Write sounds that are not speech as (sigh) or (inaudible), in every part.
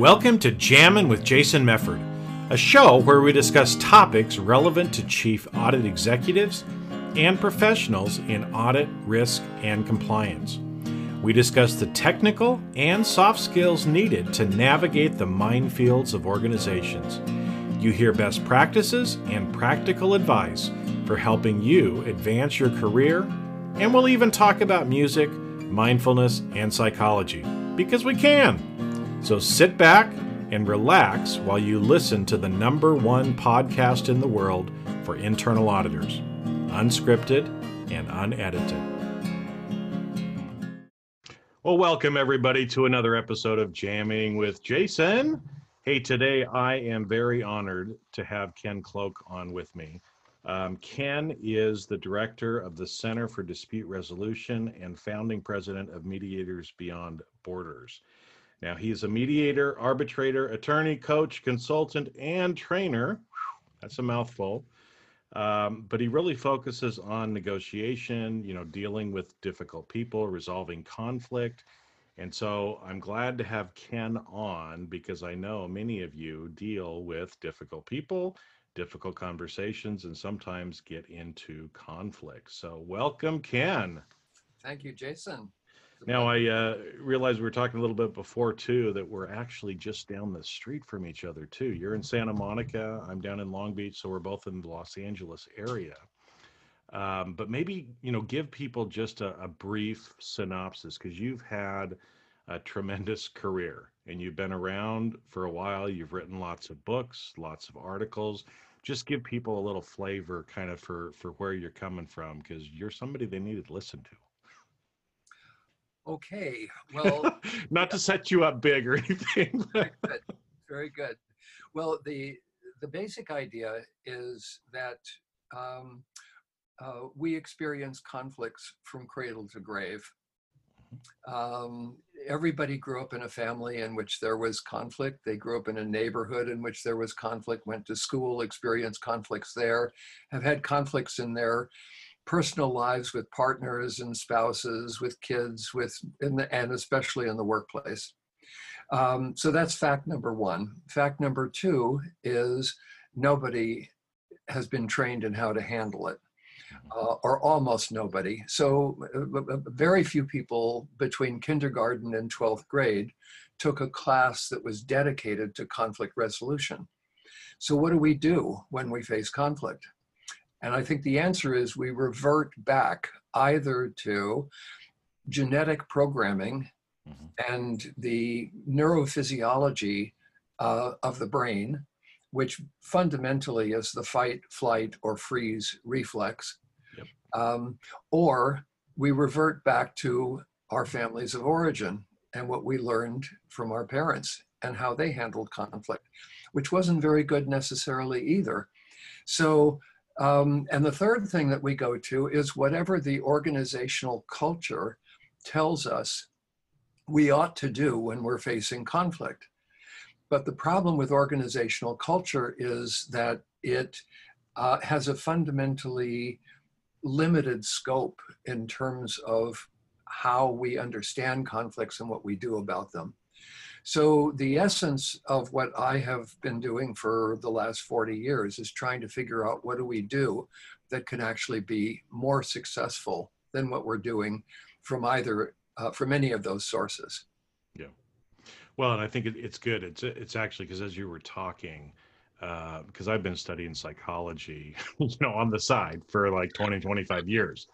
Welcome to Jammin' with Jason Mefford, a show where we discuss topics relevant to chief audit executives and professionals in audit, risk, and compliance. We discuss the technical and soft skills needed to navigate the minefields of organizations. You hear best practices and practical advice for helping you advance your career, and we'll even talk about music, mindfulness, and psychology because we can. So sit back and relax while you listen to the number one podcast in the world for internal auditors, unscripted and unedited. Well, welcome everybody to another episode of Jamming with Jason. Hey, today I am very honored to have Ken Cloke on with me. Um, Ken is the director of the Center for Dispute Resolution and founding president of Mediators Beyond Borders. Now, he's a mediator, arbitrator, attorney, coach, consultant, and trainer. That's a mouthful. Um, but he really focuses on negotiation, you know, dealing with difficult people, resolving conflict. And so I'm glad to have Ken on because I know many of you deal with difficult people, difficult conversations, and sometimes get into conflict. So, welcome, Ken. Thank you, Jason. Now I uh, realize we were talking a little bit before too that we're actually just down the street from each other too. You're in Santa Monica, I'm down in Long Beach, so we're both in the Los Angeles area. Um, but maybe you know, give people just a, a brief synopsis because you've had a tremendous career and you've been around for a while. You've written lots of books, lots of articles. Just give people a little flavor, kind of for for where you're coming from, because you're somebody they need to listen to. Okay, well, (laughs) not to set you up big or (laughs) anything. very good. Very good. Well, the the basic idea is that um, uh, we experience conflicts from cradle to grave. Um, everybody grew up in a family in which there was conflict. They grew up in a neighborhood in which there was conflict, went to school, experienced conflicts there, have had conflicts in their personal lives with partners and spouses, with kids, with the, and especially in the workplace. Um, so that's fact number one. Fact number two is nobody has been trained in how to handle it. Uh, or almost nobody. So, uh, very few people between kindergarten and 12th grade took a class that was dedicated to conflict resolution. So, what do we do when we face conflict? And I think the answer is we revert back either to genetic programming mm-hmm. and the neurophysiology uh, of the brain, which fundamentally is the fight, flight, or freeze reflex, yep. um, or we revert back to our families of origin and what we learned from our parents and how they handled conflict, which wasn't very good necessarily either. So um, and the third thing that we go to is whatever the organizational culture tells us we ought to do when we're facing conflict. But the problem with organizational culture is that it uh, has a fundamentally limited scope in terms of how we understand conflicts and what we do about them. So, the essence of what I have been doing for the last 40 years is trying to figure out what do we do that can actually be more successful than what we're doing from either uh, from any of those sources. Yeah. Well, and I think it, it's good. It's it's actually because as you were talking, because uh, I've been studying psychology, (laughs) you know, on the side for like 20, 25 years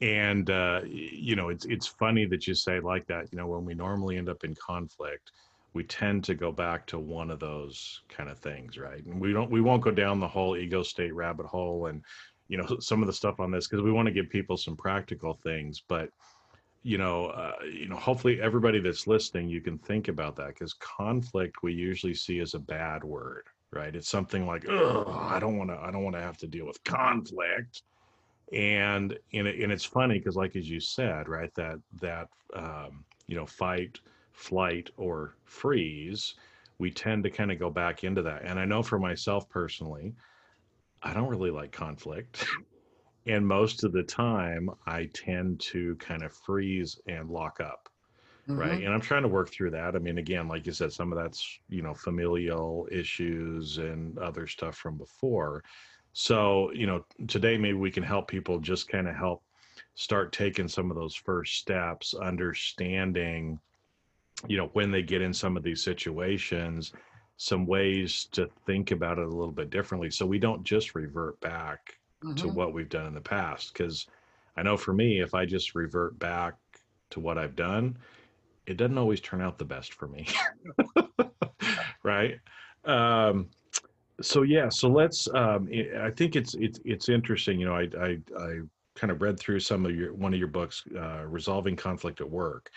and uh, you know it's it's funny that you say like that you know when we normally end up in conflict we tend to go back to one of those kind of things right and we don't we won't go down the whole ego state rabbit hole and you know (laughs) some of the stuff on this because we want to give people some practical things but you know, uh, you know, hopefully everybody that's listening, you can think about that because conflict we usually see as a bad word, right? It's something like, oh, I don't want to, I don't want to have to deal with conflict. And and, it, and it's funny because, like as you said, right, that that um, you know, fight, flight, or freeze, we tend to kind of go back into that. And I know for myself personally, I don't really like conflict. (laughs) and most of the time i tend to kind of freeze and lock up mm-hmm. right and i'm trying to work through that i mean again like you said some of that's you know familial issues and other stuff from before so you know today maybe we can help people just kind of help start taking some of those first steps understanding you know when they get in some of these situations some ways to think about it a little bit differently so we don't just revert back mm-hmm. to what we've done in the past. Because I know for me, if I just revert back to what I've done, it doesn't always turn out the best for me. (laughs) right. Um, so yeah, so let's. Um, I think it's it's it's interesting. You know, I I, I kind of read through some of your one of your books, uh, resolving conflict at work,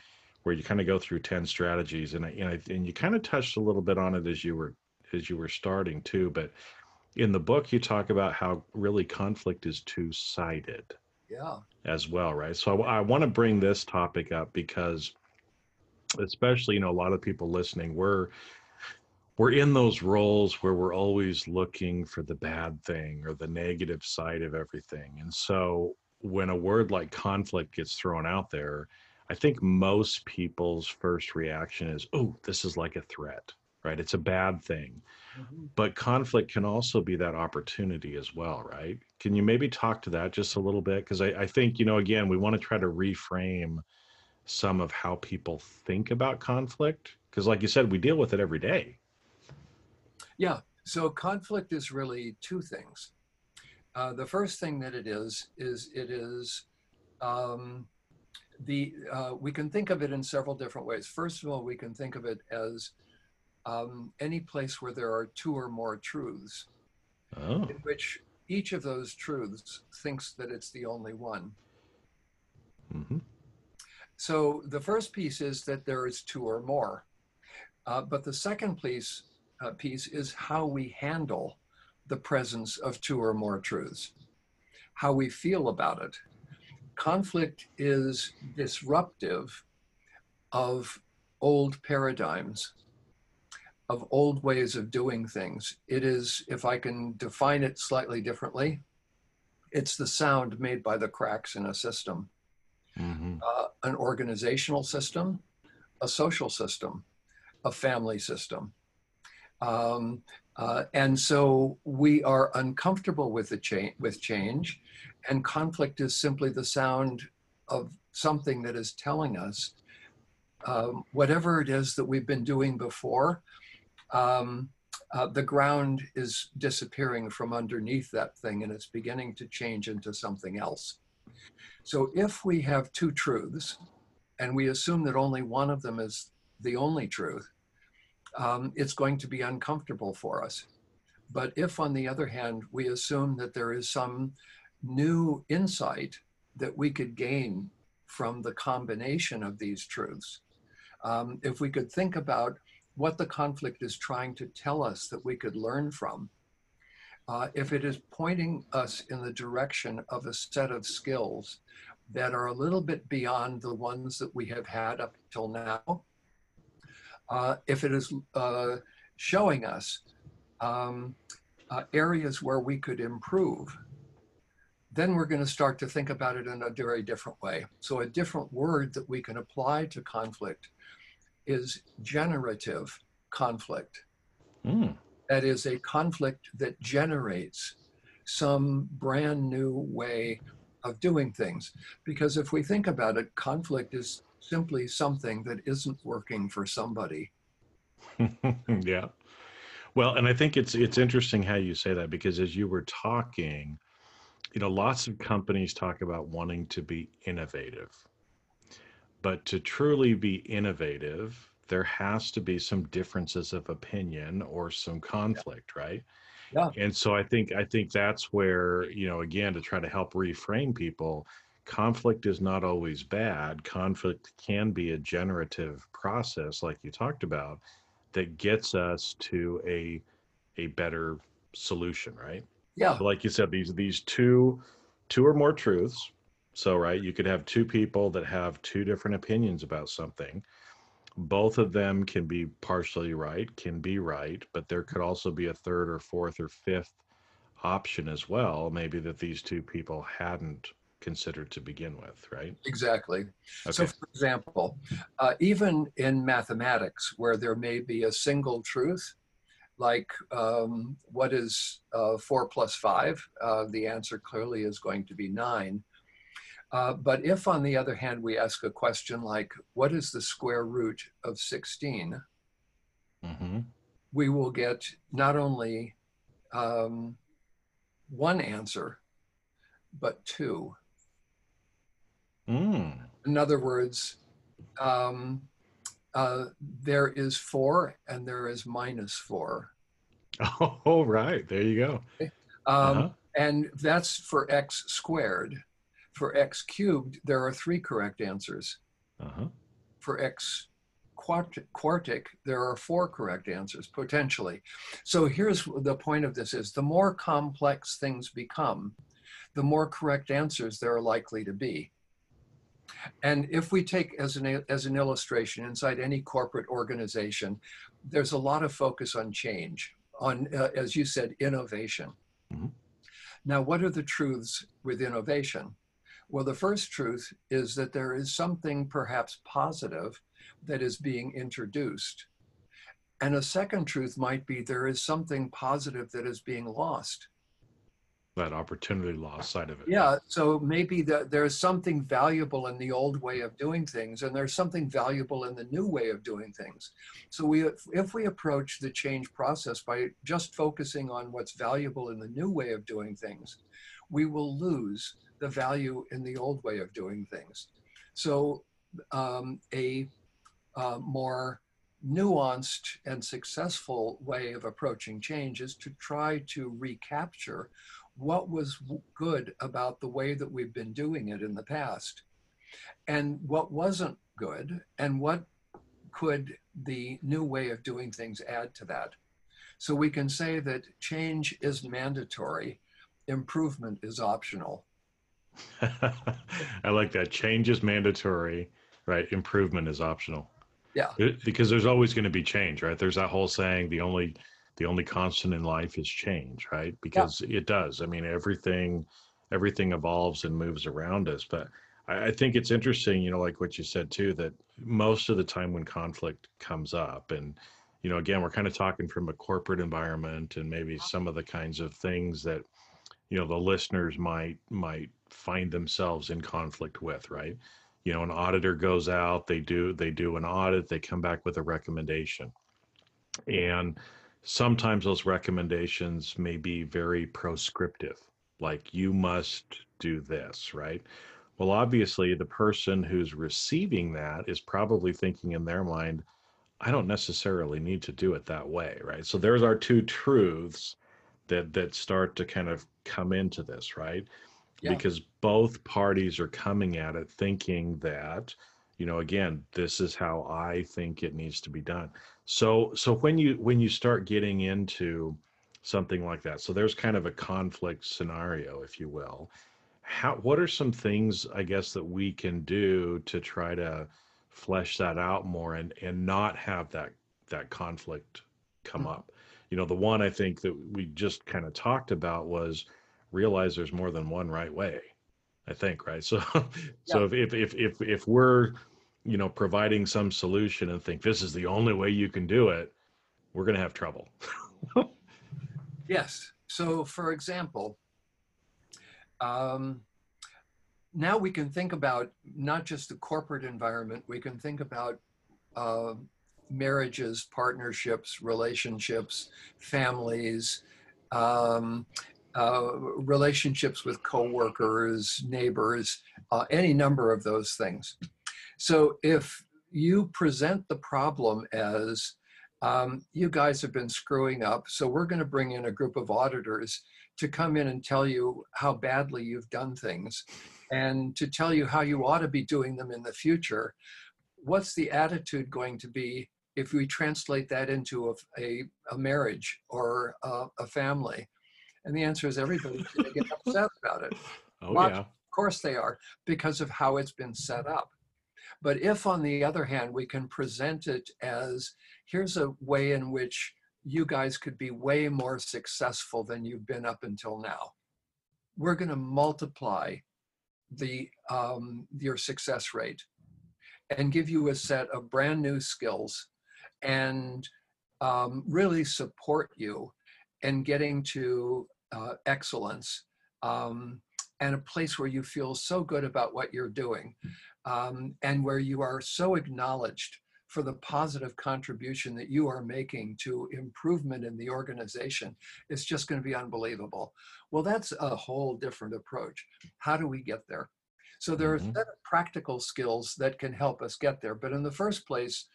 where you kind of go through ten strategies, and I, and, I, and you kind of touched a little bit on it as you were as you were starting too. But in the book you talk about how really conflict is two-sided yeah as well right so i, I want to bring this topic up because especially you know a lot of people listening we're we're in those roles where we're always looking for the bad thing or the negative side of everything and so when a word like conflict gets thrown out there i think most people's first reaction is oh this is like a threat right it's a bad thing Mm-hmm. But conflict can also be that opportunity as well, right? Can you maybe talk to that just a little bit? Because I, I think, you know, again, we want to try to reframe some of how people think about conflict. Because, like you said, we deal with it every day. Yeah. So, conflict is really two things. Uh, the first thing that it is, is it is um, the, uh, we can think of it in several different ways. First of all, we can think of it as um, any place where there are two or more truths, oh. in which each of those truths thinks that it's the only one. Mm-hmm. So the first piece is that there is two or more. Uh, but the second piece, uh, piece is how we handle the presence of two or more truths, how we feel about it. Conflict is disruptive of old paradigms of old ways of doing things. It is, if I can define it slightly differently, it's the sound made by the cracks in a system, mm-hmm. uh, an organizational system, a social system, a family system. Um, uh, and so we are uncomfortable with the change, with change, and conflict is simply the sound of something that is telling us um, whatever it is that we've been doing before, um, uh, the ground is disappearing from underneath that thing and it's beginning to change into something else. So if we have two truths and we assume that only one of them is the only truth, um, it's going to be uncomfortable for us. But if, on the other hand, we assume that there is some new insight that we could gain from the combination of these truths, um, if we could think about what the conflict is trying to tell us that we could learn from. Uh, if it is pointing us in the direction of a set of skills that are a little bit beyond the ones that we have had up till now, uh, if it is uh, showing us um, uh, areas where we could improve, then we're going to start to think about it in a very different way. So, a different word that we can apply to conflict is generative conflict. Mm. That is a conflict that generates some brand new way of doing things. Because if we think about it, conflict is simply something that isn't working for somebody. (laughs) yeah. Well, and I think it's it's interesting how you say that because as you were talking, you know, lots of companies talk about wanting to be innovative. But to truly be innovative, there has to be some differences of opinion or some conflict, yeah. right? Yeah. And so I think I think that's where, you know, again to try to help reframe people, conflict is not always bad. Conflict can be a generative process, like you talked about, that gets us to a a better solution, right? Yeah. So like you said, these these two two or more truths. So right, you could have two people that have two different opinions about something. Both of them can be partially right, can be right, but there could also be a third or fourth or fifth option as well, maybe that these two people hadn't considered to begin with, right? Exactly. Okay. So, for example, uh, even in mathematics, where there may be a single truth, like um, what is uh, four plus five, uh, the answer clearly is going to be nine. Uh, but if, on the other hand, we ask a question like, what is the square root of 16? hmm We will get not only um, one answer, but two. Mm. In other words, um, uh, there is four and there is minus four. (laughs) Oh, right. There you go. Um, Uh-huh. And that's for x squared. For x cubed, there are three correct answers. Uh-huh. For x quart- quartic, there are four correct answers potentially. So here's the point of this is the more complex things become, the more correct answers there are likely to be. And if we take as an, as an illustration inside any corporate organization, there's a lot of focus on change, on, uh, as you said, innovation. Mhm. Now, what are the truths with innovation? Well, the first truth is that there is something perhaps positive that is being introduced. And a second truth might be there is something positive that is being lost. That opportunity loss side of it. Yeah, so maybe the, there's something valuable in the old way of doing things, and there's something valuable in the new way of doing things. So we, if we approach the change process by just focusing on what's valuable in the new way of doing things, we will lose the value in the old way of doing things. So um, a uh, more nuanced and successful way of approaching change is to try to recapture what was good about the way that we've been doing it in the past and what wasn't good and what could the new way of doing things add to that so we can say that change is mandatory improvement is optional (laughs) I like that. Change is mandatory, right? Improvement is optional. Yeah. It- because there's always going to be change, right? There's that whole saying the only the only constant in life is change, right? Because it does. I mean, everything everything evolves and moves around us. But I, I think it's interesting, you know, like what you said too, that most of the time when conflict comes up and you know, again, we're kind of talking from a corporate environment and maybe some of the kinds of things that you know the listeners might might find themselves in conflict with right you know an auditor goes out they do they do an audit they come back with a recommendation and sometimes those recommendations may be very proscriptive like you must do this right? Well obviously the person who's receiving that is probably thinking in their mind i don't necessarily need to do it that way right? So there's our two truths that that start to kind of come into this right? Yeah. because both parties are coming at it thinking that you know again this is how i think it needs to be done. So so when you when you start getting into something like that so there's kind of a conflict scenario if you will. How what are some things i guess that we can do to try to flesh that out more and and not have that that conflict come Mhm. up? You know the one i think that we just kind of talked about was realize there's more than one right way i think right? (laughs) So so if, if if if if we're you know providing some solution and think this is the only way you can do it we're going to have trouble. (laughs) Yes. So, for example, um, now we can think about not just the corporate environment, we can think about uh, marriages, partnerships, relationships, families, um, uh, relationships with coworkers, neighbors, uh, any number of those things. So, if you present the problem as um, you guys have been screwing up, so we're going to bring in a group of auditors to come in and tell you how badly you've done things and to tell you how you ought to be doing them in the future. What's the attitude going to be if we translate that into a, a, a marriage or a, a, family? And the answer is everybody's (laughs) going to get upset about it. Oh, yeah. Of course they are, because of how it's been set up. But if, on the other hand, we can present it as here's a way in which you guys could be way more successful than you've been up until now. We're going to multiply the um, your success rate and give you a set of brand new skills and um, really support you in getting to uh, excellence um, and a place where you feel so good about what you're doing um, and where you are so acknowledged for the positive contribution that you are making to improvement in the organization it's just going to be unbelievable. Well that's a whole different approach. How do we get there? So there are mm-hmm. practical skills that can help us get there but in the first place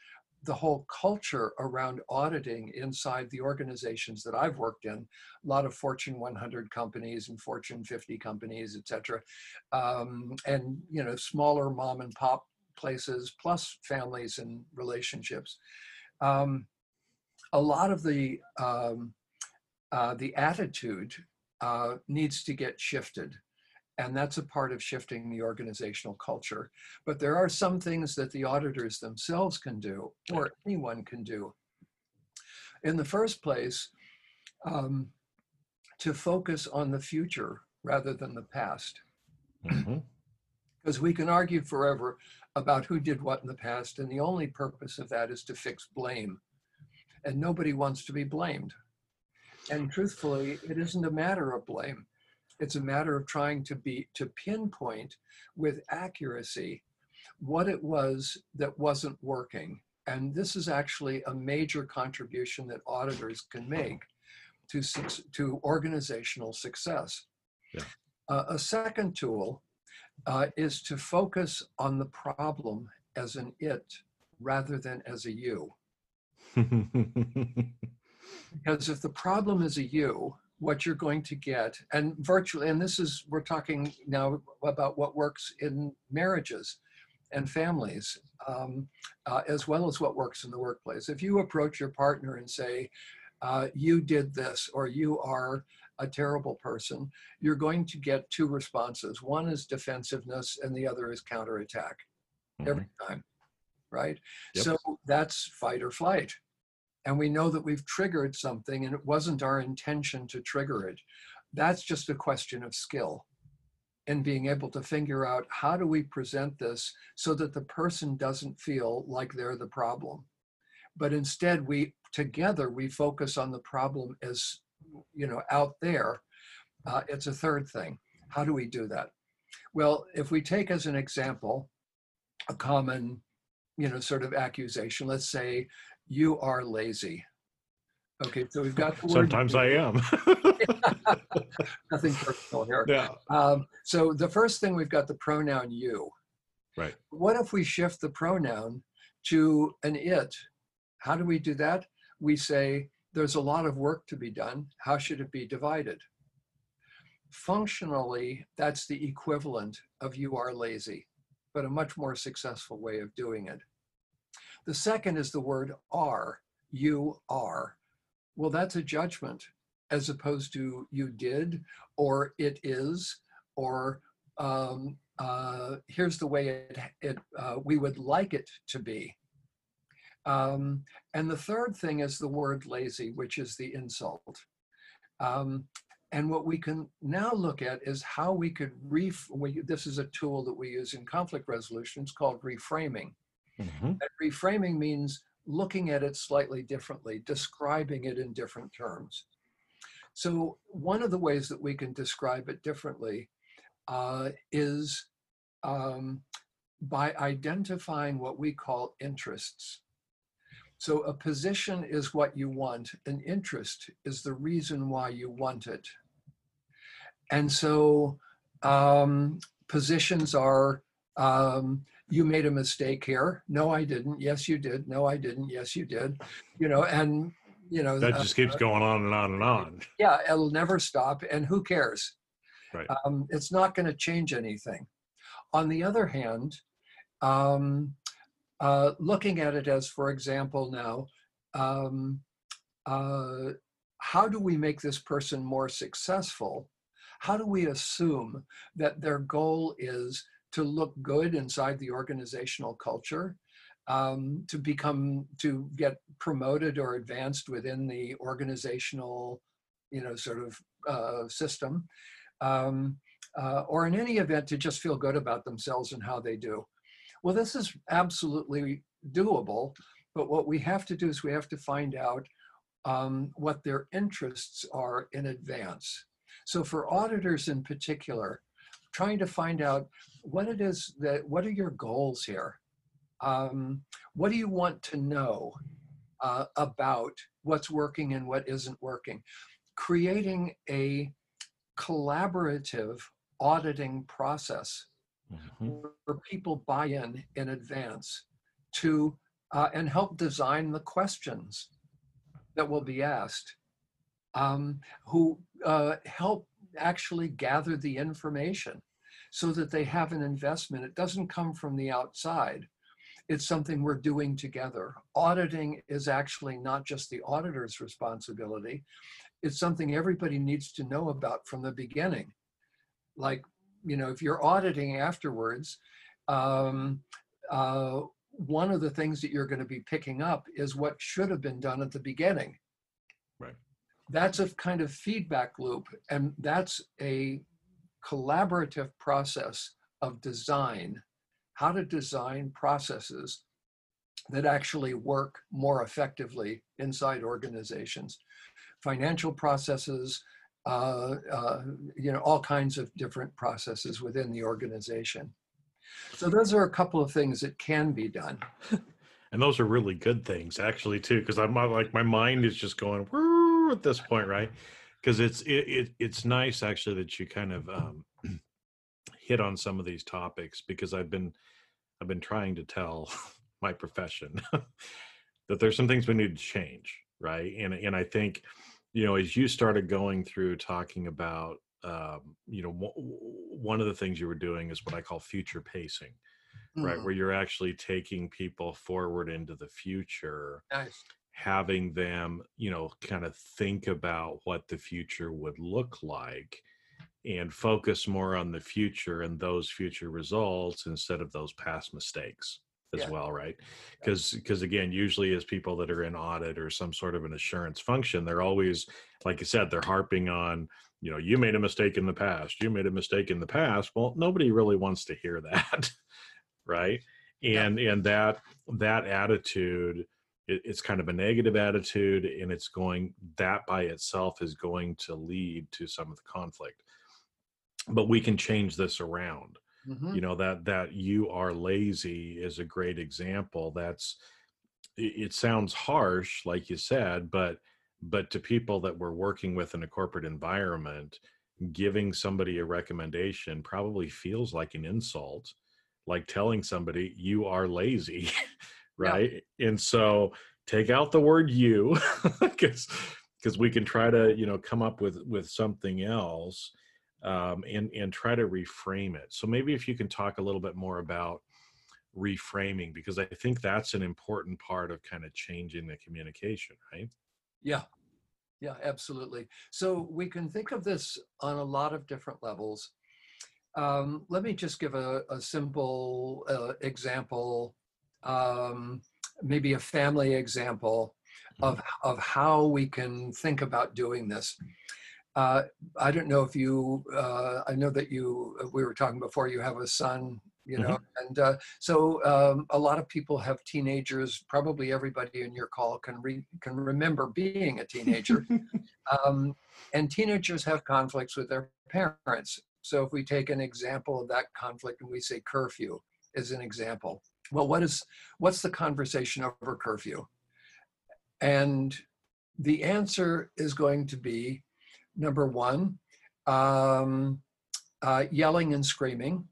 the whole culture around auditing inside the organizations that I've worked in, a lot of Fortune 100 companies and Fortune 50 companies, et cetera, um, and you know smaller mom and pop places, plus families and relationships. Um, a lot of the um, uh, the attitude uh, needs to get shifted and that's a part of shifting the organizational culture. But there are some things that the auditors themselves can do, or anyone can do. In the first place, um, to focus on the future rather than the past. Because mm-hmm. we can argue forever about who did what in the past, and the only purpose of that is to fix blame. And nobody wants to be blamed. And truthfully, it isn't a matter of blame it's a matter of trying to be to pinpoint with accuracy what it was that wasn't working. And this is actually a major contribution that auditors can make to, to organizational success. Yeah. Uh, a second tool uh, is to focus on the problem as an it rather than as a you. (laughs) because if the problem is a you, what you're going to get and virtually and this is we're talking now about what works in marriages and families um, uh, as well as what works in the workplace if you approach your partner and say uh, you did this or you are a terrible person you're going to get two responses one is defensiveness and the other is counterattack mm-hmm. every time right yep. so that's fight or flight and we know that we've triggered something and it wasn't our intention to trigger it. That's just a question of skill and being able to figure out how do we present this so that the person doesn't feel like they're the problem. But instead, we together we focus on the problem as you know out there. Uh, it's a third thing. How do we do that? Well, if we take as an example a common, you know, sort of accusation, let's say you are lazy. Okay, so we've got the word. Sometimes I am. (laughs) Nothing personal here. Yeah. Um, so the first thing we've got the pronoun you. Right. What if we shift the pronoun to an it? How do we do that? We say there's a lot of work to be done. How should it be divided? Functionally, that's the equivalent of you are lazy, but a much more successful way of doing it. The second is the word are, you are. Well, that's a judgment as opposed to you did or it is or um, uh, here's the way it, it uh, we would like it to be. Um, and the third thing is the word lazy, which is the insult. Um, and what we can now look at is how we could ref. We, this is a tool that we use in conflict resolution. It's called reframing. Mm-hmm. Reframing means looking at it slightly differently, describing it in different terms. So, one of the ways that we can describe it differently uh, is um, by identifying what we call interests. So, a position is what you want, an interest is the reason why you want it. And so, um, positions are um, you made a mistake here. No, I didn't. Yes, you did. No, I didn't. Yes, you did. You know, and you know that just keeps uh, going on and on and on. Yeah, it'll never stop. And who cares? Right. Um, it's not going to change anything. On the other hand, um, uh, looking at it as, for example, now, um, uh, how do we make this person more successful? How do we assume that their goal is to look good inside the organizational culture, um, to become, to get promoted or advanced within the organizational, you know, sort of uh, system, um, uh, or in any event, to just feel good about themselves and how they do. Well, this is absolutely doable, but what we have to do is we have to find out um, what their interests are in advance. So for auditors in particular, trying to find out what it is that, what are your goals here? Um, what do you want to know uh, about what's working and what isn't working? Creating a collaborative auditing process mm-hmm. where people buy in in advance to uh, and help design the questions that will be asked, um, who uh, help actually gather the information so that they have an investment. It doesn't come from the outside. It's something we're doing together. Auditing is actually not just the auditor's responsibility. It's something everybody needs to know about from the beginning. Like, you know, if you're auditing afterwards, um, uh, one of the things that you're going to be picking up is what should have been done at the beginning. That's a kind of feedback loop, and that's a collaborative process of design, how to design processes that actually work more effectively inside organizations. Financial processes, uh, uh, you know, all kinds of different processes within the organization. So those are a couple of things that can be done. (laughs) and those are really good things actually too, because I'm like my mind is just going at this point, right? Because it's it, it, it's nice actually that you kind of um, (clears throat) hit on some of these topics because I've been I've been trying to tell (laughs) my profession (laughs) that there's some things we need to change, right? And and I think you know as you started going through talking about um, you know, w- one of the things you were doing is what I call future pacing, mm-hmm. right? Where you're actually taking people forward into the future, nice. Having them, you know, kind of think about what the future would look like and focus more on the future and those future results instead of those past mistakes as yeah. well right? Because because again usually as people that are in audit or some sort of an assurance function they're always like you said they're harping on you know you made a mistake in the past. You made a mistake in the past. Well nobody really wants to hear (laughs) that right? And yeah. and that that attitude it, it's kind of a negative attitude and it's going that by itself is going to lead to some of the conflict. But we can change this around. Mm-hmm. you know that that you are lazy is a great example. That's it, it sounds harsh like you said but but to people that we're working with in a corporate environment giving somebody a recommendation probably feels like an insult like telling somebody you are lazy (laughs) right? And so take out the word you (laughs) because because we can try to you know come up with with something else um, and and try to reframe it. So maybe if you can talk a little bit more about reframing because i think that's an important part of kind of changing the communication right? Yeah, yeah, absolutely. So we can think of this on a lot of different levels. Um, let me just give a, a simple uh, example, um, maybe a family example of, of how we can think about doing this. Uh, I don't know if you, uh, I know that you, we were talking before, you have a son you know mm-hmm. and uh, so um, a lot of people have teenagers probably everybody in your call can re- can remember being a teenager (laughs) um, and teenagers have conflicts with their parents so if we take an example of that conflict and we say curfew as an example well what is what's the conversation over curfew and the answer is going to be number one um, uh, yelling and screaming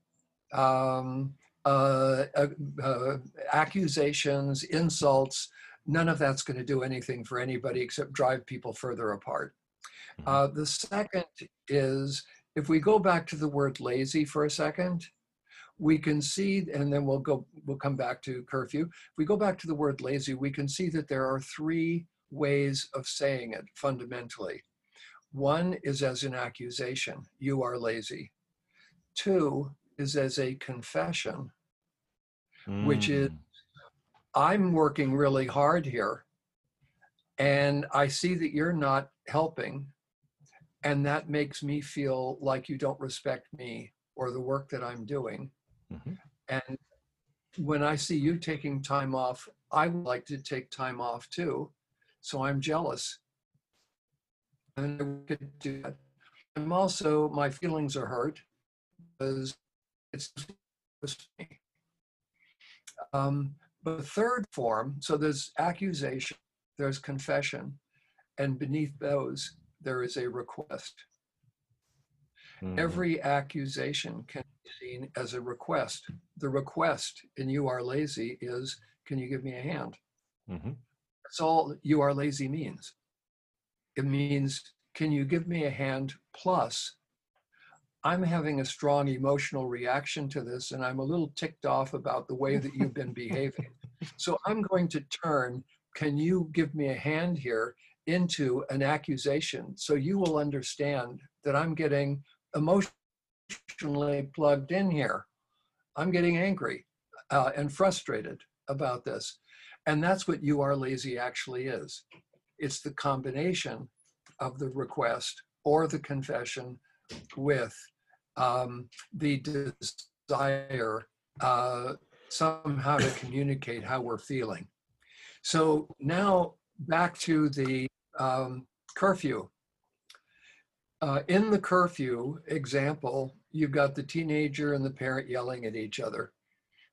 um, uh, uh, uh, accusations, insults. None of that's going to do anything for anybody except drive people further apart. Mhm. Uh, the second is if we go back to the word lazy for a second, we can see, and then we'll go, we'll come back to curfew. If we go back to the word lazy, we can see that there are three ways of saying it fundamentally. One is as an accusation, you are lazy. Two is as a confession, which is Mm. I'm working really hard here and I see that you're not helping. And that makes me feel like you don't respect me or the work that I'm doing. Mhm. And when I see you taking time off, I would like to take time off too. So I'm jealous. And I could do that. I'm also, my feelings are hurt because it's it's me. Um, but the third form, so there's accusation, there's confession, and beneath those, there is a request. Mm. Every accusation can be seen as a request. The request in You Are Lazy is, Can you give me a hand? Mhm. That's all You Are Lazy means. It means, Can you give me a hand? Plus, I'm having a strong emotional reaction to this, and I'm a little ticked off about the way that you've been behaving. So I'm going to turn, Can you give me a hand here? into an accusation. So you will understand that I'm getting emotionally plugged in here. I'm getting angry uh, and frustrated about this. And that's what you are lazy actually is. It's the combination of the request or the confession with um, the desire uh, somehow to communicate how we're feeling. So now back to the um, curfew. Uh, in the curfew example, you've got the teenager and the parent yelling at each other.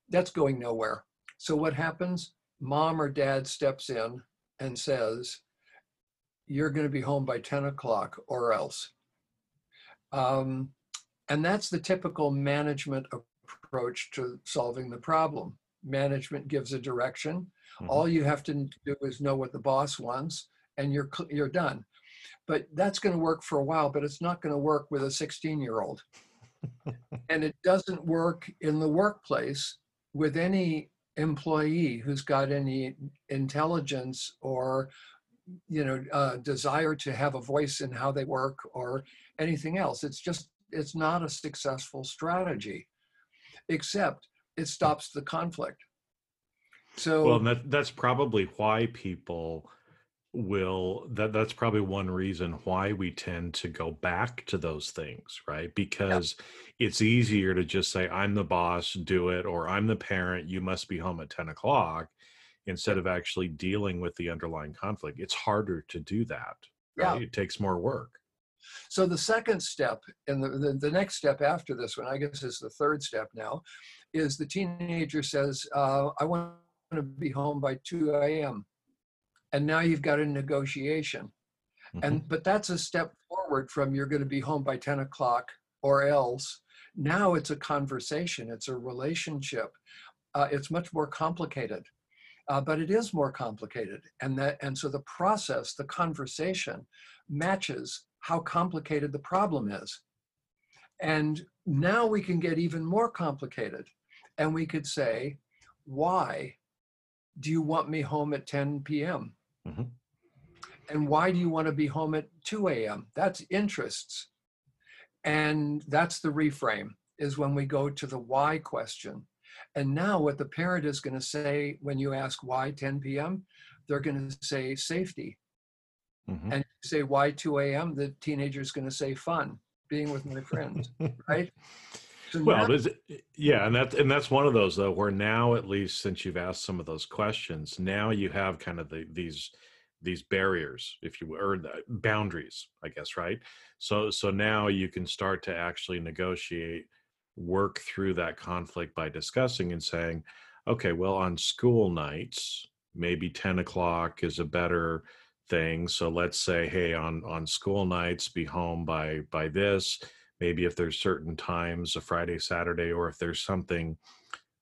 That's going nowhere. So what happens? Mom or dad steps in and says, You're going to be home by 10 o'clock or else. Um, and that's the typical management approach to solving the problem. Management gives a direction. Mhm. All you have to do is know what the boss wants, and you're you're done. But that's going to work for a while, but it's not going to work with a 16 year old. (laughs) and it doesn't work in the workplace with any employee who's got any intelligence or you know uh, desire to have a voice in how they work or anything else it's just it's not a successful strategy except it stops the conflict so well that that's probably why people will that that's probably one reason why we tend to go back to those things right? Because it's easier to just say i'm the boss do it or i'm the parent you must be home at 10 o'clock instead of actually dealing with the underlying conflict. It's harder to do that Yeah. right? It takes more work. So the second step, and the, the, the next step after this one, I guess is the third step now, is the teenager says, uh, I want to be home by 2 a.m. And now you've got a negotiation. Mhm. And but that's a step forward from you're going to be home by 10 o'clock or else. Now it's a conversation, it's a relationship. Uh, it's much more complicated. Uh, but it is more complicated. And that and so the process, the conversation matches how complicated the problem is. And now we can get even more complicated. And we could say, why do you want me home at 10 p.m.? Mhm. And why do you want to be home at 2 a.m.? That's interests. And that's the reframe, is when we go to the why question. And now, what the parent is going to say when you ask why 10 p.m., they're going to say safety. Mhm. And you say why 2 a.m., the teenager is going to say fun, being with my friends, (laughs) right? So Well, now- eh, eh, yeah, and that's and that's one of those though, where now at least since you've asked some of those questions, now you have kind of the, these these barriers, if you or the boundaries, I guess, right? So so now you can start to actually negotiate, work through that conflict by discussing and saying, okay, well, on school nights, maybe ten o'clock is a better thing. So let's say, hey, on on school nights, be home by by this maybe if there's certain times a friday saturday or if there's something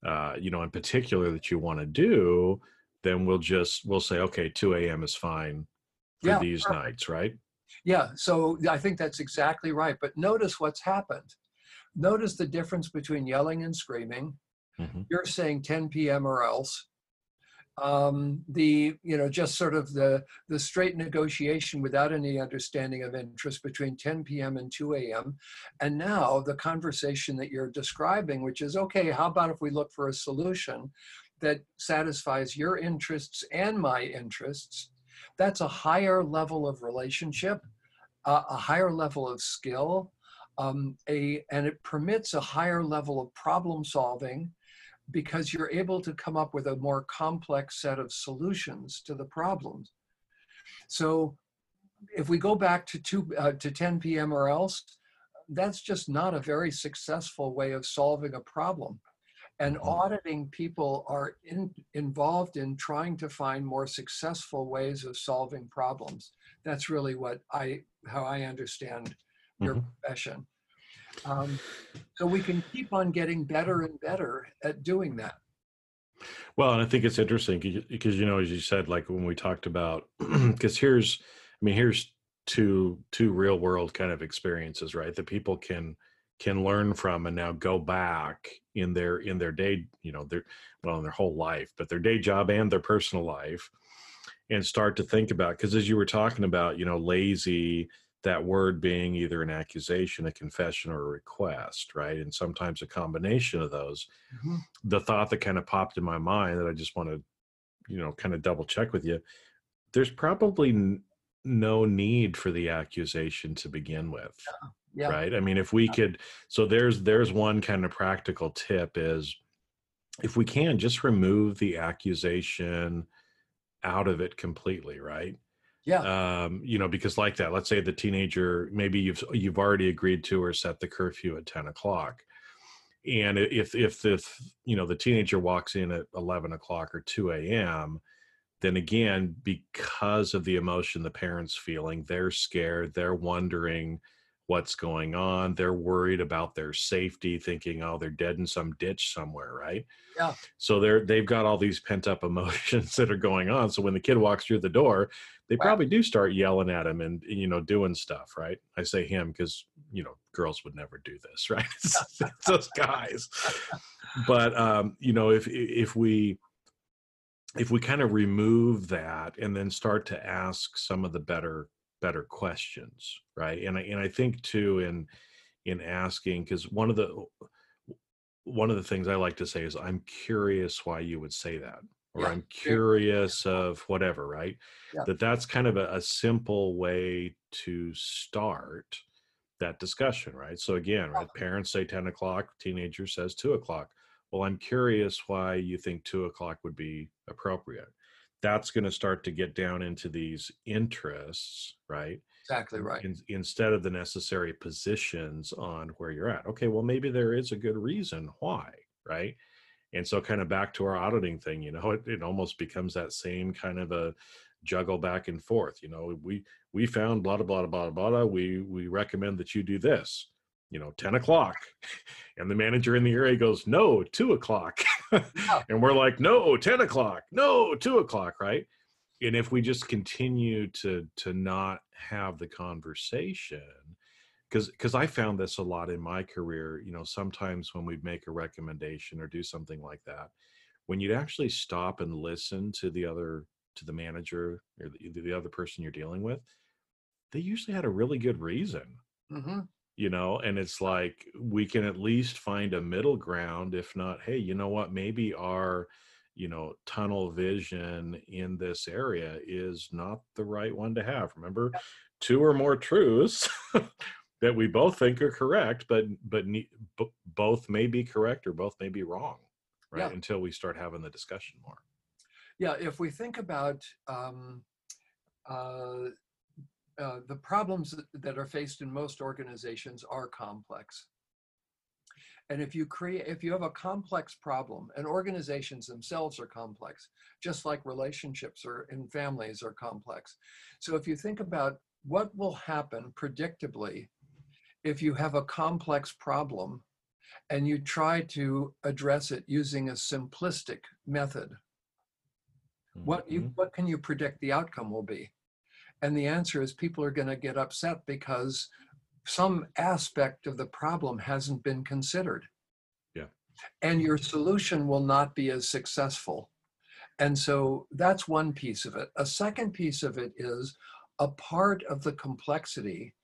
uh, you know, in particular that you want to do, then we'll just we'll say, okay, 2 a.m. is fine for Yeah, these perfect. nights, right? Yeah, so I think that's exactly right. But notice what's happened. Notice the difference between yelling and screaming. Mhm. You're saying 10 p.m. or else. Um, the you know just sort of the the straight negotiation without any understanding of interest between 10 p.m. and 2 a.m. And now the conversation that you're describing, which is okay, how about if we look for a solution that satisfies your interests and my interests? That's a higher level of relationship uh, a higher level of skill, um, a, and it permits a higher level of problem solving because you're able to come up with a more complex set of solutions to the problems. So if we go back to, two, uh, to 10 p.m. or else, that's just not a very successful way of solving a problem. And Mhm. auditing people are in, involved in trying to find more successful ways of solving problems. That's really what I, how I understand your Mhm. profession. Um, so we can keep on getting better and better at doing that. Well, and I think it's interesting because- you know, as you said, like when we talked about, (clears throat) because here's, I mean, here's two two real world kind of experiences, right? That people can can learn from and now go back in their in their day, you know, their well, in their whole life, but their day job and their personal life, and start to think about because as you were talking about, you know, lazy. That word being either an accusation, a confession, or a request, right? And sometimes a combination of those Mhm. the thought that kind of popped in my mind that I just want to, you know, kind of double check with you. There's probably n- no need for the accusation to begin with, Yeah. right? I mean, if we could, so there's there's one kind of practical tip is if we can just remove the accusation out of it completely, right? Yeah. um, you know, because like that, let's say the teenager, maybe you've you've already agreed to or set the curfew at ten o'clock, and if if the you know the teenager walks in at eleven o'clock or two a.m., then again, because of the emotion the parents feeling, they're scared, they're wondering what's going on, they're worried about their safety, thinking, oh, they're dead in some ditch somewhere, right? Yeah. So they're they've got all these pent up (laughs) emotions that are going on. So when the kid walks through the door, they Wow. probably do start yelling at him and you know doing stuff, right? I say him because you know girls would never do this, (laughs) right? it's, it's (laughs) those guys. But um, you know, if if we if we kind of remove that and then start to ask some of the better better questions, right? And I and I think too in in asking because one of the one of the things I like to say is I'm curious why you would say that or Yeah, I'm curious of whatever, right? Yeah. That that's kind of a, a simple way to start that discussion, right? So again, right? Parents say 10 o'clock, teenager says two o'clock. Well, I'm curious why you think two o'clock would be appropriate. That's going to start to get down into these interests, right? Exactly right. in, instead of the necessary positions on where you're at. Okay, well, maybe there is a good reason why, right? And so, kind of back to our auditing thing, you know, it, it almost becomes that same kind of a juggle back and forth. You know, we we found blah blah blah blah blah. blah. We we recommend that you do this. You know, ten o'clock, (laughs) and the manager in the area goes, "No, two o'clock," (laughs) and we're like, "No, ten o'clock. No, two o'clock." Right? and if we just continue to to not have the conversation because because i found this a lot in my career you know sometimes when we'd make a recommendation or do something like that when you'd actually stop and listen to the other to the manager or the, the other person you're dealing with they usually had a really good reason hmm you know and it's like we can at least find a middle ground if not hey you know what? Maybe our you know tunnel vision in this area is not the right one to have. Remember two or more truths (laughs) that we both think are correct but but ne- b- both may be correct or both may be wrong right Yeah. until we start having the discussion more. Yeah, if we think about um, uh, uh, the problems that- are faced in most organizations are complex. And if you create, if you have a complex problem, and organizations themselves are complex, just like relationships or in families are complex. So if you think about what will happen predictably if you have a complex problem and you try to address it using a simplistic method, what you Mhm. what can you predict the outcome will be? And the answer is people are going to get upset because some aspect of the problem hasn't been considered. Yeah. And your solution will not be as successful. And so that's one piece of it. A second piece of it is a part of the complexity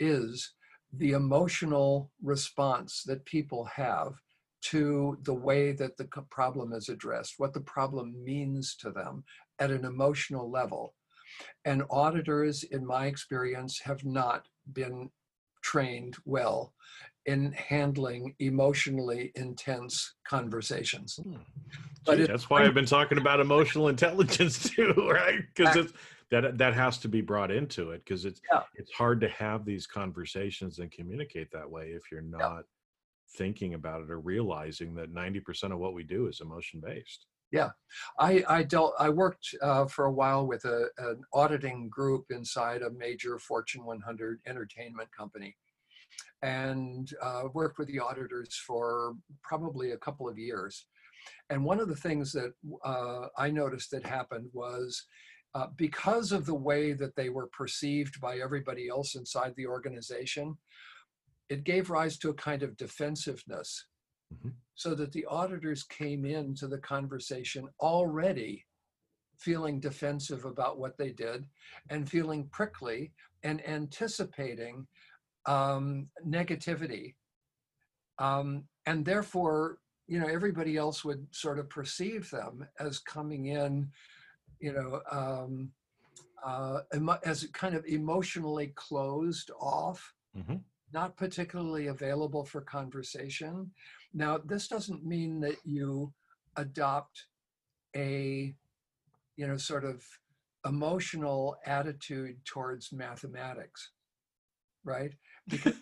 is the emotional response that people have to the way that the problem is addressed, what the problem means to them at an emotional level. And auditors, in my experience, have not been trained well in handling emotionally intense conversations. Hmm. But Gee, it- that's why I've been talking about emotional intelligence (laughs) too, right? Because that that has to be brought into it because it's Yeah. it's hard to have these conversations and communicate that way if you're not thinking about it or realizing that 90% of what we do is emotion based. I, I dealt, I worked uh, for a while with a, an auditing group inside a major Fortune 100 entertainment company, and uh, worked with the auditors for probably a couple of years. And one of the things that uh, I noticed that happened was uh, because of the way that they were perceived by everybody else inside the organization, it gave rise to a kind of defensiveness Mhm. so that the auditors came into the conversation already feeling defensive about what they did and feeling prickly and anticipating um, negativity. Um, and therefore, you know, everybody else would sort of perceive them as coming in, you know, um, uh, emo- as kind of emotionally closed off Mhm. Not particularly available for conversation. Now, this doesn't mean that you adopt a, you know, sort of emotional attitude towards mathematics, right? Because,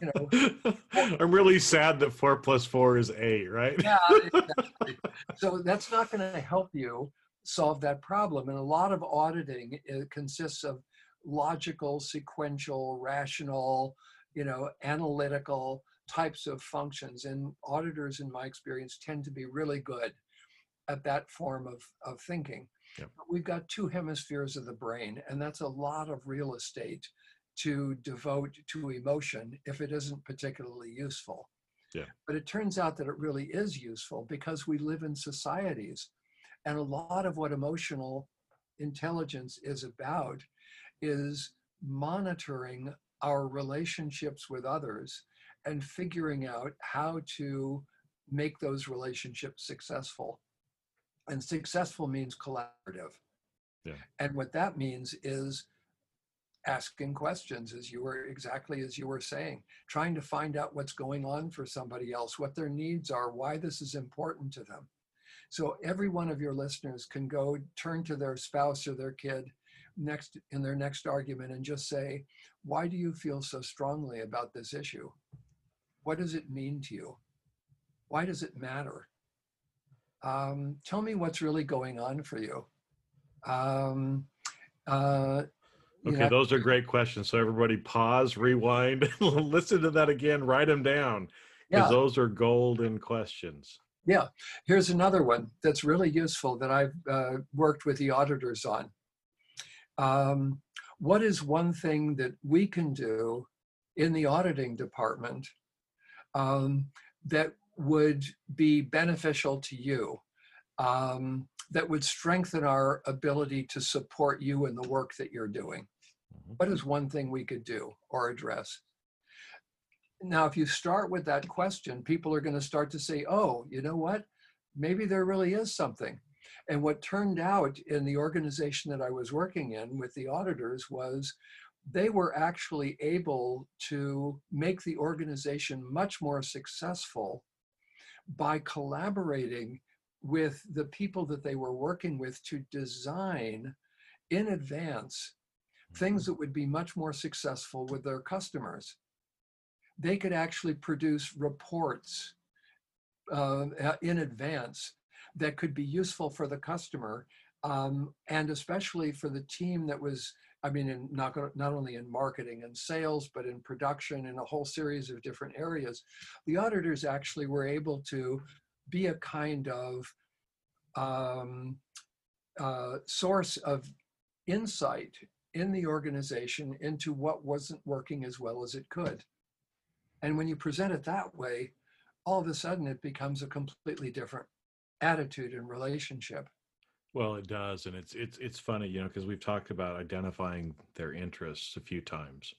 you know, (laughs) I'm really sad that four plus four is eight, right? yeah, exactly. so that's not going to help you solve that problem. And a lot of auditing it consists of logical, sequential, rational, you know, analytical types of functions. And auditors, in my experience, tend to be really good at that form of, of thinking. Yep. But we've got two hemispheres of the brain, and that's a lot of real estate to devote to emotion if it isn't particularly useful. Yeah. But it turns out that it really is useful because we live in societies. And a lot of what emotional intelligence is about is monitoring our relationships with others and figuring out how to make those relationships successful. And successful means collaborative. Yeah. And what that means is asking questions as you were exactly as you were saying trying to find out what's going on for somebody else what their needs are why this is important to them so every one of your listeners can go turn to their spouse or their kid next in their next argument and just say why do you feel so strongly about this issue what does it mean to you why does it matter um, tell me what's really going on for you um, uh, Okay, those are great questions. So everybody pause, rewind, (laughs) listen to that again, write them down because yeah those are golden questions. Yeah, here's another one that's really useful that I've uh, worked with the auditors on. Um, what is one thing that we can do in the auditing department um, that would be beneficial to you, um, that would strengthen our ability to support you in the work that you're doing? Mhm. What is one thing we could do or address? Now, if you start with that question, people are going to start to say, oh, you know what? Maybe there really is something. And what turned out in the organization that I was working in with the auditors was they were actually able to make the organization much more successful by collaborating with the people that they were working with to design in advance things that would be much more successful with their customers. They could actually produce reports uh, uh, in advance that could be useful for the customer um, and especially for the team that was I mean, in not, not only in marketing and sales, but in production in a whole series of different areas, the auditors actually were able to be a kind of um, uh, source of insight in the organization into what wasn't working as well as it could. And when you present it that way, all of a sudden it becomes a completely different attitude and relationship. Well, it does, and it's it's it's funny, you know, because we've talked about identifying their interests a few times,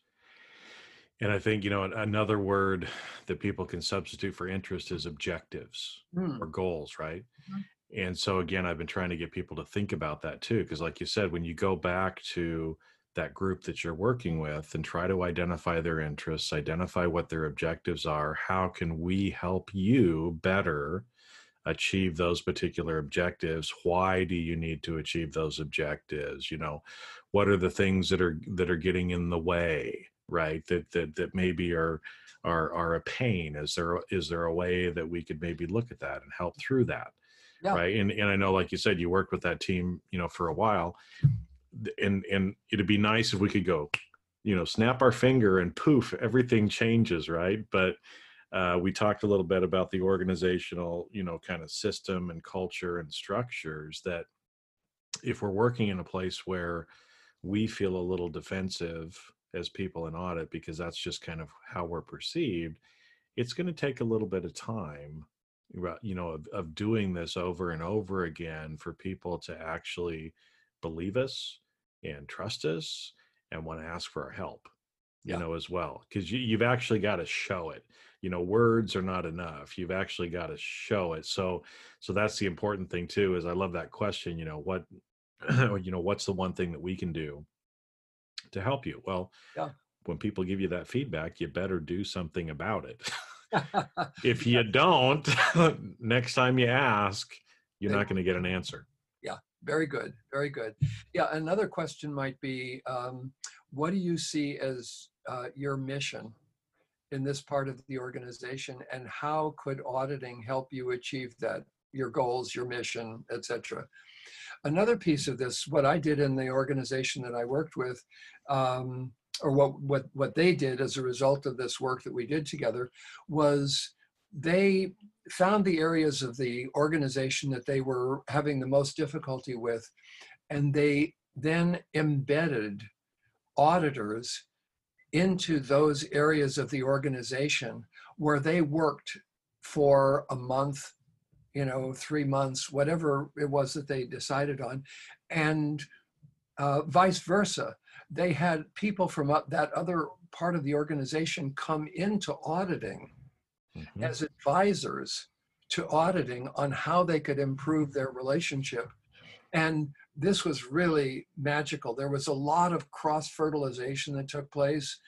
and I think you know another word that people can substitute for interest is objectives mm. or goals, right? Mm-hmm. And so again, I've been trying to get people to think about that too, because like you said, when you go back to that group that you're working with and try to identify their interests, identify what their objectives are, how can we help you better achieve those particular objectives? Why do you need to achieve those objectives? You know, what are the things that are that are getting in the way, right? That that that maybe are are are a pain. Is there is there a way that we could maybe look at that and help through that? Yeah. Right. And and I know, like you said, you worked with that team, you know, for a while and and it'd be nice if we could go you know snap our finger and poof everything changes right but uh, we talked a little bit about the organizational you know kind of system and culture and structures that if we're working in a place where we feel a little defensive as people in audit because that's just kind of how we're perceived it's going to take a little bit of time you know of, of doing this over and over again for people to actually believe us and trust us and want to ask for our help you yeah. know as well because you, you've actually got to show it you know words are not enough you've actually got to show it so so that's the important thing too is i love that question you know what (clears throat) you know what's the one thing that we can do to help you well yeah. when people give you that feedback you better do something about it (laughs) if you don't (laughs) next time you ask you're not going to get an answer Yeah, very good, very good. Yeah, another question might be, um, what do you see as uh, your mission in this part of the organization, and how could auditing help you achieve that, your goals, your mission, etc. Another piece of this, what I did in the organization that I worked with, um, or what what what they did as a result of this work that we did together, was they found the areas of the organization that they were having the most difficulty with, and they then embedded auditors into those areas of the organization where they worked for a month, you know, three months, whatever it was that they decided on, and uh, vice versa. They had people from that other part of the organization come into auditing mm-hmm. as advisors to auditing on how they could improve their relationship. And this was really magical. There was a lot of cross fertilization that took place.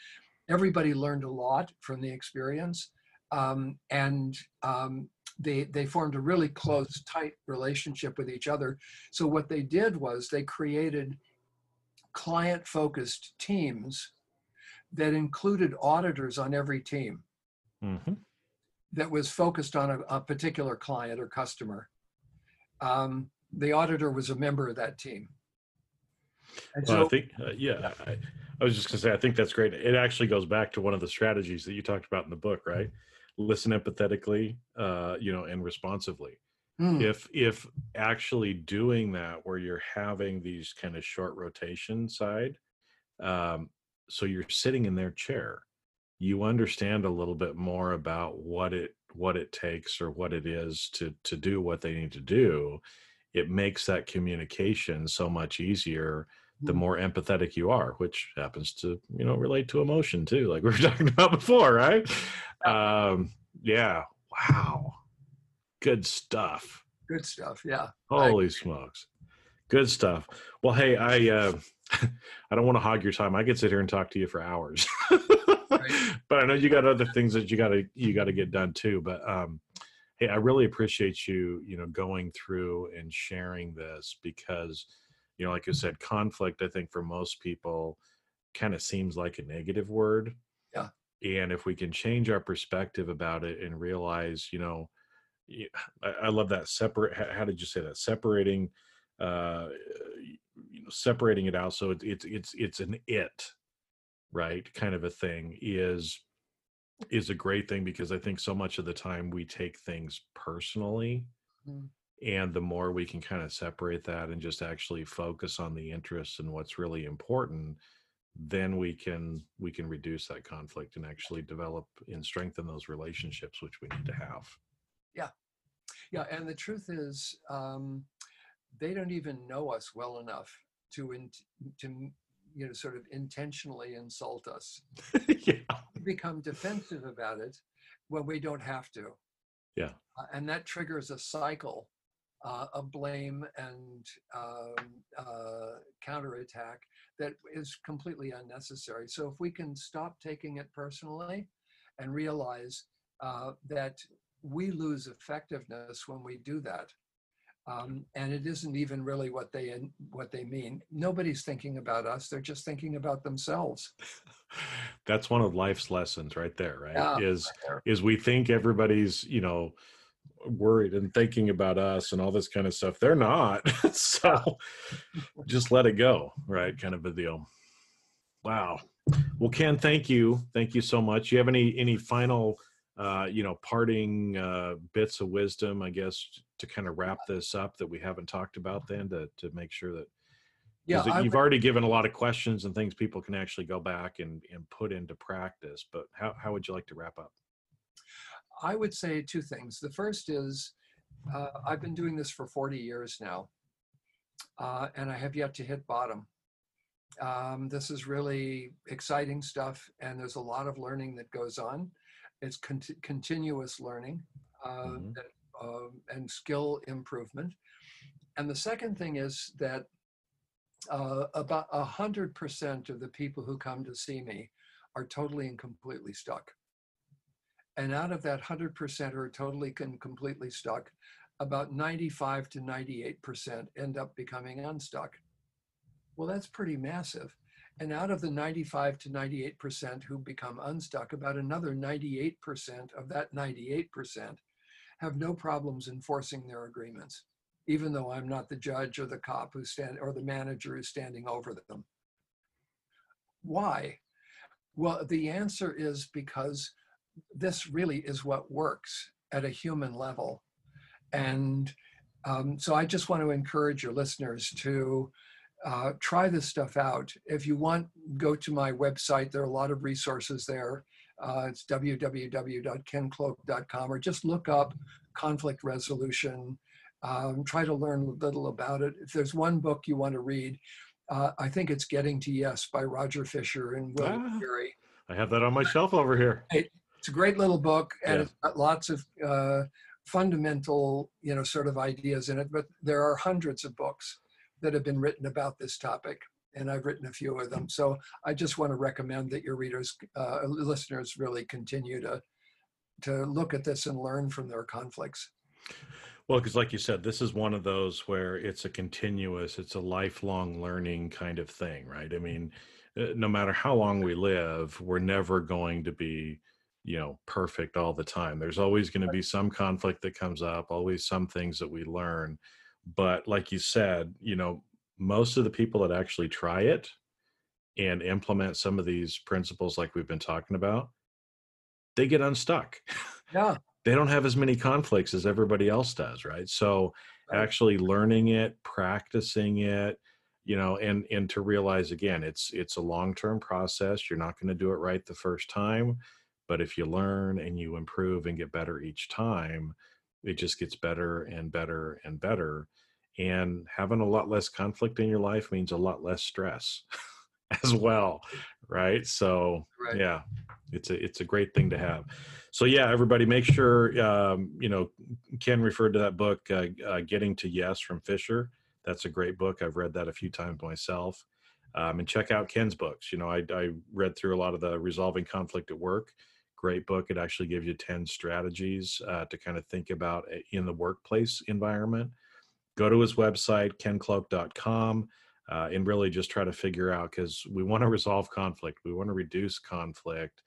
Everybody learned a lot from the experience. Um, and um, they, they formed a really close, tight relationship with each other. So, what they did was they created client focused teams that included auditors on every team. Mm-hmm that was focused on a, a particular client or customer. Um, the auditor was a member of that team. And well, so, I think, uh, yeah, I, I, was just going to say, I think that's great. It actually goes back to one of the strategies that you talked about in the book, right? Listen empathetically, uh, you know, and responsively. Mm. If if actually doing that, where you're having these kind of short rotation side, um, so you're sitting in their chair, you understand a little bit more about what it what it takes or what it is to to do what they need to do it makes that communication so much easier the mm-hmm. more empathetic you are which happens to you know relate to emotion too like we were (laughs) talking about before right? Um yeah wow. Good stuff. Good stuff yeah. Holy smokes. Good stuff. Well hey i uh (laughs) i don't want to hog your time. I could sit here and talk to you for hours. (laughs) But I know you got other things that you got to you got to get done too. But um, hey, I really appreciate you you know going through and sharing this because you know, like you said, conflict. I think for most people, kind of seems like a negative word. Yeah. And if we can change our perspective about it and realize, you know, I, I love that separate. How did you say that? Separating uh, you know separating it out so it, it's it's it's an it right kind of a thing is is a great thing because i think so much of the time we take things personally mm. and the more we can kind of separate that and just actually focus on the interests and what's really important then we can we can reduce that conflict and actually develop and strengthen those relationships which we need to have. Yeah. Yeah and the truth is um they don't even know us well enough to in, to you know sort of intentionally insult us. (laughs) Yeah. we become defensive about it when we don't have to. Yeah. Uh, and that triggers a cycle uh, of blame and um, uh, counterattack that is completely unnecessary. So if we can stop taking it personally and realize uh, that we lose effectiveness when we do that um, and it isn't even really what they what they mean. Nobody's thinking about us; they're just thinking about themselves. (laughs) That's one of life's lessons, right there. Right yeah, is right is we think everybody's you know worried and thinking about us and all this kind of stuff. They're not. (laughs) so just let it go, right? Kind of a deal. Wow. Well, Ken, thank you, thank you so much. You have any any final uh, you know, parting uh, bits of wisdom, I guess, to kind of wrap this up that we haven't talked about then to, to make sure that, yeah, you've would, already given a lot of questions and things people can actually go back and, and put into practice, but how, how would you like to wrap up? I would say two things. The first is uh, I've been doing this for 40 years now, uh, and I have yet to hit bottom. Um, this is really exciting stuff, and there's a lot of learning that goes on it's con- continuous learning uh, mm-hmm. that, uh, and skill improvement. And the second thing is that uh, about a hundred percent of the people who come to see me are totally and completely stuck. And out of that hundred percent who are totally and completely stuck, about 95 to 98 percent end up becoming unstuck. Well, that's pretty massive. And out of the 95 to 98% who become unstuck, about another 98% of that 98% have no problems enforcing their agreements, even though I'm not the judge or the cop who stand or the manager who's standing over them. Why? Well, the answer is because this really is what works at a human level. And um, so I just want to encourage your listeners to uh, try this stuff out. If you want, go to my website. There are a lot of resources there. Uh, it's www.kencloke.com or just look up conflict resolution. Um, try to learn a little about it. If there's one book you want to read, uh, I think it's Getting to Yes by Roger Fisher and Will ah, I have that on my shelf over here. it's a great little book and it's got lots of uh, fundamental, you know, sort of ideas in it, but there are hundreds of books that have been written about this topic, and I've written a few of them. So I just want to recommend that your readers, uh, listeners, really continue to to look at this and learn from their conflicts. Well, because like you said, this is one of those where it's a continuous, it's a lifelong learning kind of thing, right? I mean, uh, no matter how long we live, we're never going to be you know perfect all the time there's always going to be some conflict that comes up always some things that we learn but like you said you know most of the people that actually try it and implement some of these principles like we've been talking about they get unstuck. (laughs) Yeah. They don't have as many conflicts as everybody else does right? So right. actually learning it practicing it you know and and to realize again it's it's a long-term process you're not going to do it right the first time but if you learn and you improve and get better each time it just gets better and better and better and having a lot less conflict in your life means a lot less stress (laughs) as well right? So right. yeah it's a it's a great thing to have. So yeah everybody make sure um, you know ken referred to that book uh, uh, getting to yes from fisher. That's a great book. I've read that a few times myself. Um, and check out ken's books. You know I, I read through a lot of the resolving conflict at work. Great book. It actually gives you 10 strategies uh, to kind of think about eh, in the workplace environment. Go to his website, kencloke.com, uh, and really just try to figure out because we want to resolve conflict, we want to reduce conflict.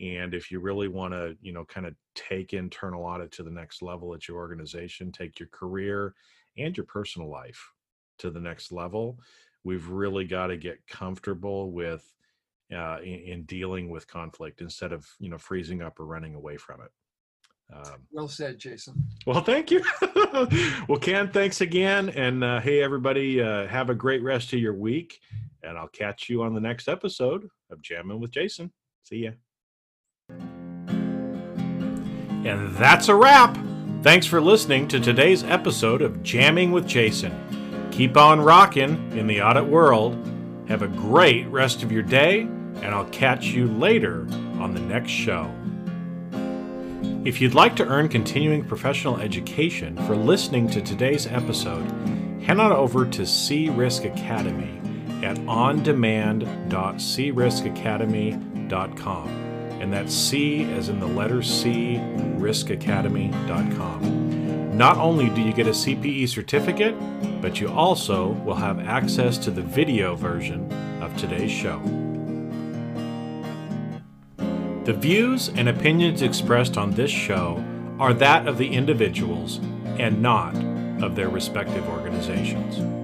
And if you really want to, you know, kind of take internal audit to the next level at your organization, take your career and your personal life to the next level, we've really got to get comfortable with uh, in, in, dealing with conflict instead of you know freezing up or running away from it. Um, well said, Jason. Well, thank you. (laughs) well, Ken, thanks again, and uh, hey, everybody, uh, have a great rest of your week, and I'll catch you on the next episode of Jamming with Jason. See ya. And that's a wrap. Thanks for listening to today's episode of Jamming with Jason. Keep on rocking in the audit world. Have a great rest of your day, and I'll catch you later on the next show. If you'd like to earn continuing professional education for listening to today's episode, head on over to C Risk Academy at ondemand.criskacademy.com. And that's C as in the letter C, riskacademy.com. Not only do you get a CPE certificate, but you also will have access to the video version of today's show. The views and opinions expressed on this show are that of the individuals and not of their respective organizations.